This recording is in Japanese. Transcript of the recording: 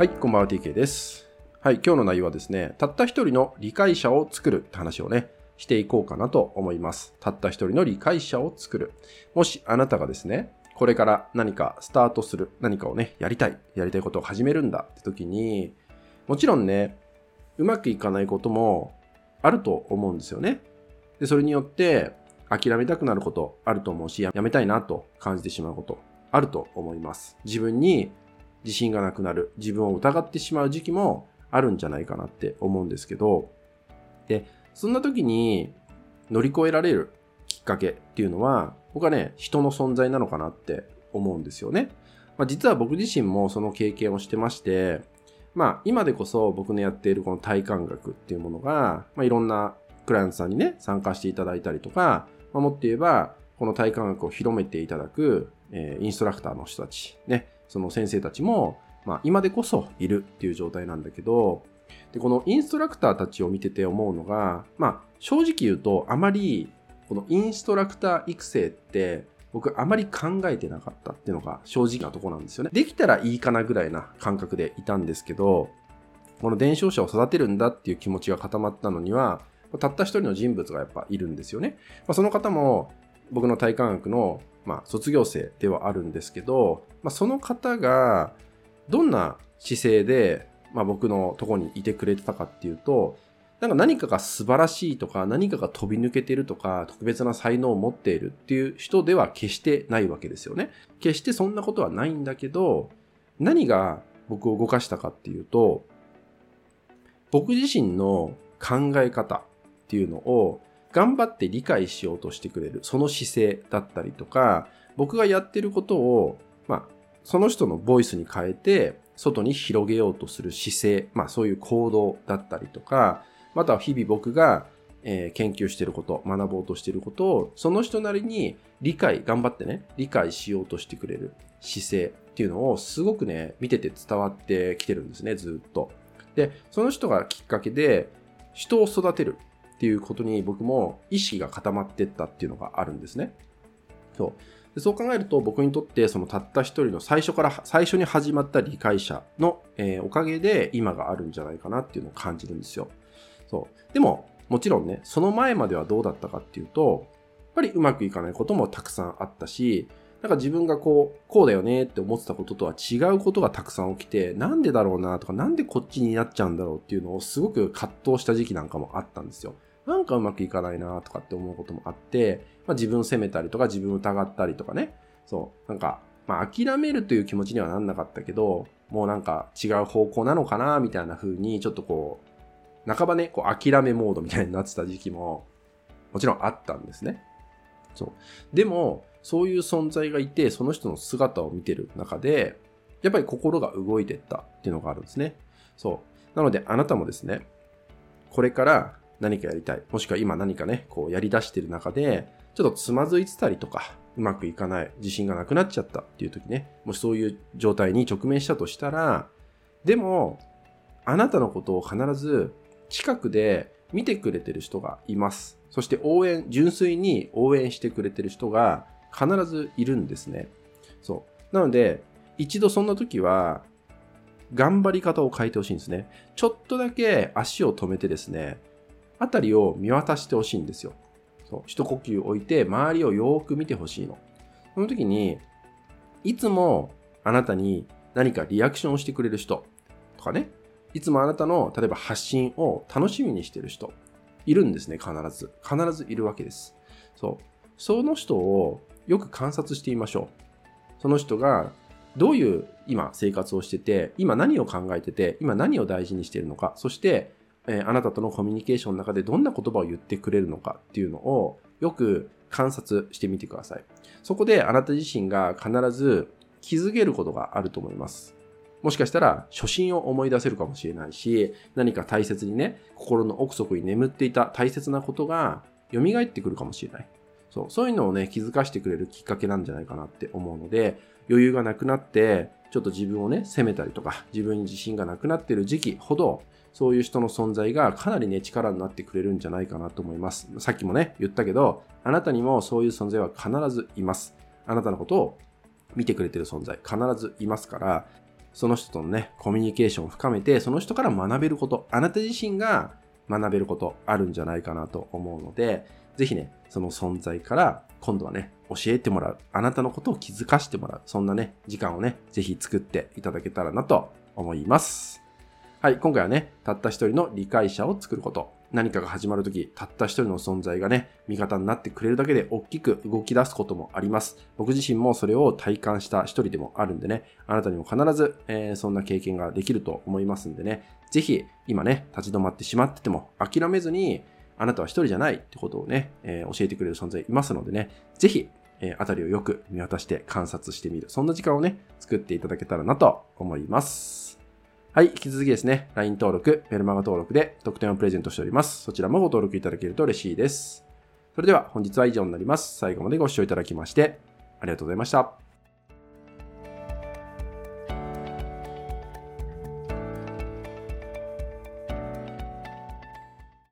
はい、こんばんは TK です。はい、今日の内容はですね、たった一人の理解者を作るって話をね、していこうかなと思います。たった一人の理解者を作る。もしあなたがですね、これから何かスタートする、何かをね、やりたい、やりたいことを始めるんだって時に、もちろんね、うまくいかないこともあると思うんですよね。で、それによって諦めたくなることあると思うし、やめたいなと感じてしまうことあると思います。自分に自信がなくなる、自分を疑ってしまう時期もあるんじゃないかなって思うんですけど、で、そんな時に乗り越えられるきっかけっていうのは、僕はね、人の存在なのかなって思うんですよね。まあ、実は僕自身もその経験をしてまして、まあ今でこそ僕のやっているこの体感学っていうものが、まあいろんなクライアントさんにね、参加していただいたりとか、まあ、もっと言えば、この体感学を広めていただく、えーインストラクターの人たち、ね、その先生たちも、まあ今でこそいるっていう状態なんだけど、で、このインストラクターたちを見てて思うのが、まあ正直言うとあまりこのインストラクター育成って僕あまり考えてなかったっていうのが正直なとこなんですよね。できたらいいかなぐらいな感覚でいたんですけど、この伝承者を育てるんだっていう気持ちが固まったのには、たった一人の人物がやっぱいるんですよね。まあ、その方も僕の体感学の、まあ、卒業生ではあるんですけど、まあ、その方がどんな姿勢で、まあ、僕のとこにいてくれてたかっていうと、なんか何かが素晴らしいとか、何かが飛び抜けてるとか、特別な才能を持っているっていう人では決してないわけですよね。決してそんなことはないんだけど、何が僕を動かしたかっていうと、僕自身の考え方っていうのを頑張って理解しようとしてくれる、その姿勢だったりとか、僕がやってることを、まあ、その人のボイスに変えて、外に広げようとする姿勢、まあそういう行動だったりとか、または日々僕が、えー研究してること、学ぼうとしてることを、その人なりに理解、頑張ってね、理解しようとしてくれる姿勢っていうのをすごくね、見てて伝わってきてるんですね、ずっと。で、その人がきっかけで、人を育てるっていうことに僕も意識が固まってったっていうのがあるんですね。そう。でそう考えると僕にとってそのたった一人の最初から最初に始まった理解者の、えーおかげで今があるんじゃないかなっていうのを感じるんですよ。そう。でももちろんね、その前まではどうだったかっていうと、やっぱりうまくいかないこともたくさんあったし、なんか自分がこう、こうだよねって思ってたこととは違うことがたくさん起きて、なんでだろうなとか、なんでこっちになっちゃうんだろうっていうのをすごく葛藤した時期なんかもあったんですよ。なんかうまくいかないなとかって思うこともあって、まあ、自分を責めたりとか自分を疑ったりとかね。そう。なんか、まあ諦めるという気持ちにはなんなかったけど、もうなんか違う方向なのかなみたいな風に、ちょっとこう、半ばね、こう諦めモードみたいになってた時期も、もちろんあったんですね。そう。でも、そういう存在がいて、その人の姿を見てる中で、やっぱり心が動いてったっていうのがあるんですね。そう。なので、あなたもですね、これから何かやりたい、もしくは今何かね、こうやり出してる中で、ちょっとつまずいてたりとか、うまくいかない、自信がなくなっちゃったっていう時ね、もしそういう状態に直面したとしたら、でも、あなたのことを必ず近くで見てくれてる人がいます。そして応援、純粋に応援してくれてる人が必ずいるんですね。そう。なので、一度そんな時は、頑張り方を変えてほしいんですね。ちょっとだけ足を止めてですね、あたりを見渡してほしいんですよ。そう。一呼吸置いて、周りをよーく見てほしいの。その時に、いつもあなたに何かリアクションをしてくれる人とかね、いつもあなたの、例えば発信を楽しみにしてる人、いるんですね、必ず。必ずいるわけです。そう。その人をよく観察してみましょう。その人がどういう今生活をしてて、今何を考えてて、今何を大事にしているのか、そして、えーあなたとのコミュニケーションの中でどんな言葉を言ってくれるのかっていうのをよく観察してみてください。そこであなた自身が必ず気づけることがあると思います。もしかしたら初心を思い出せるかもしれないし、何か大切にね、心の奥底に眠っていた大切なことが蘇ってくるかもしれない。そう、そういうのをね、気づかしてくれるきっかけなんじゃないかなって思うので、余裕がなくなって、ちょっと自分をね、責めたりとか、自分に自信がなくなっている時期ほど、そういう人の存在がかなりね、力になってくれるんじゃないかなと思います。さっきもね、言ったけど、あなたにもそういう存在は必ずいます。あなたのことを見てくれてる存在、必ずいますから、その人とのね、コミュニケーションを深めて、その人から学べること、あなた自身が学べることあるんじゃないかなと思うので、ぜひね、その存在から今度はね、教えてもらう。あなたのことを気づかしてもらう。そんなね、時間をね、ぜひ作っていただけたらなと思います。はい、今回はね、たった一人の理解者を作ること。何かが始まるとき、たった一人の存在がね、味方になってくれるだけで大きく動き出すこともあります。僕自身もそれを体感した一人でもあるんでね、あなたにも必ず、えー、そんな経験ができると思いますんでね、ぜひ、今ね、立ち止まってしまってても諦めずに、あなたは一人じゃないってことをね、えー、教えてくれる存在いますのでね、ぜひ、えー、あたりをよく見渡して観察してみる。そんな時間をね、作っていただけたらなと思います。はい、引き続きですね、LINE 登録、メルマガ登録で特典をプレゼントしております。そちらもご登録いただけると嬉しいです。それでは本日は以上になります。最後までご視聴いただきまして、ありがとうございました。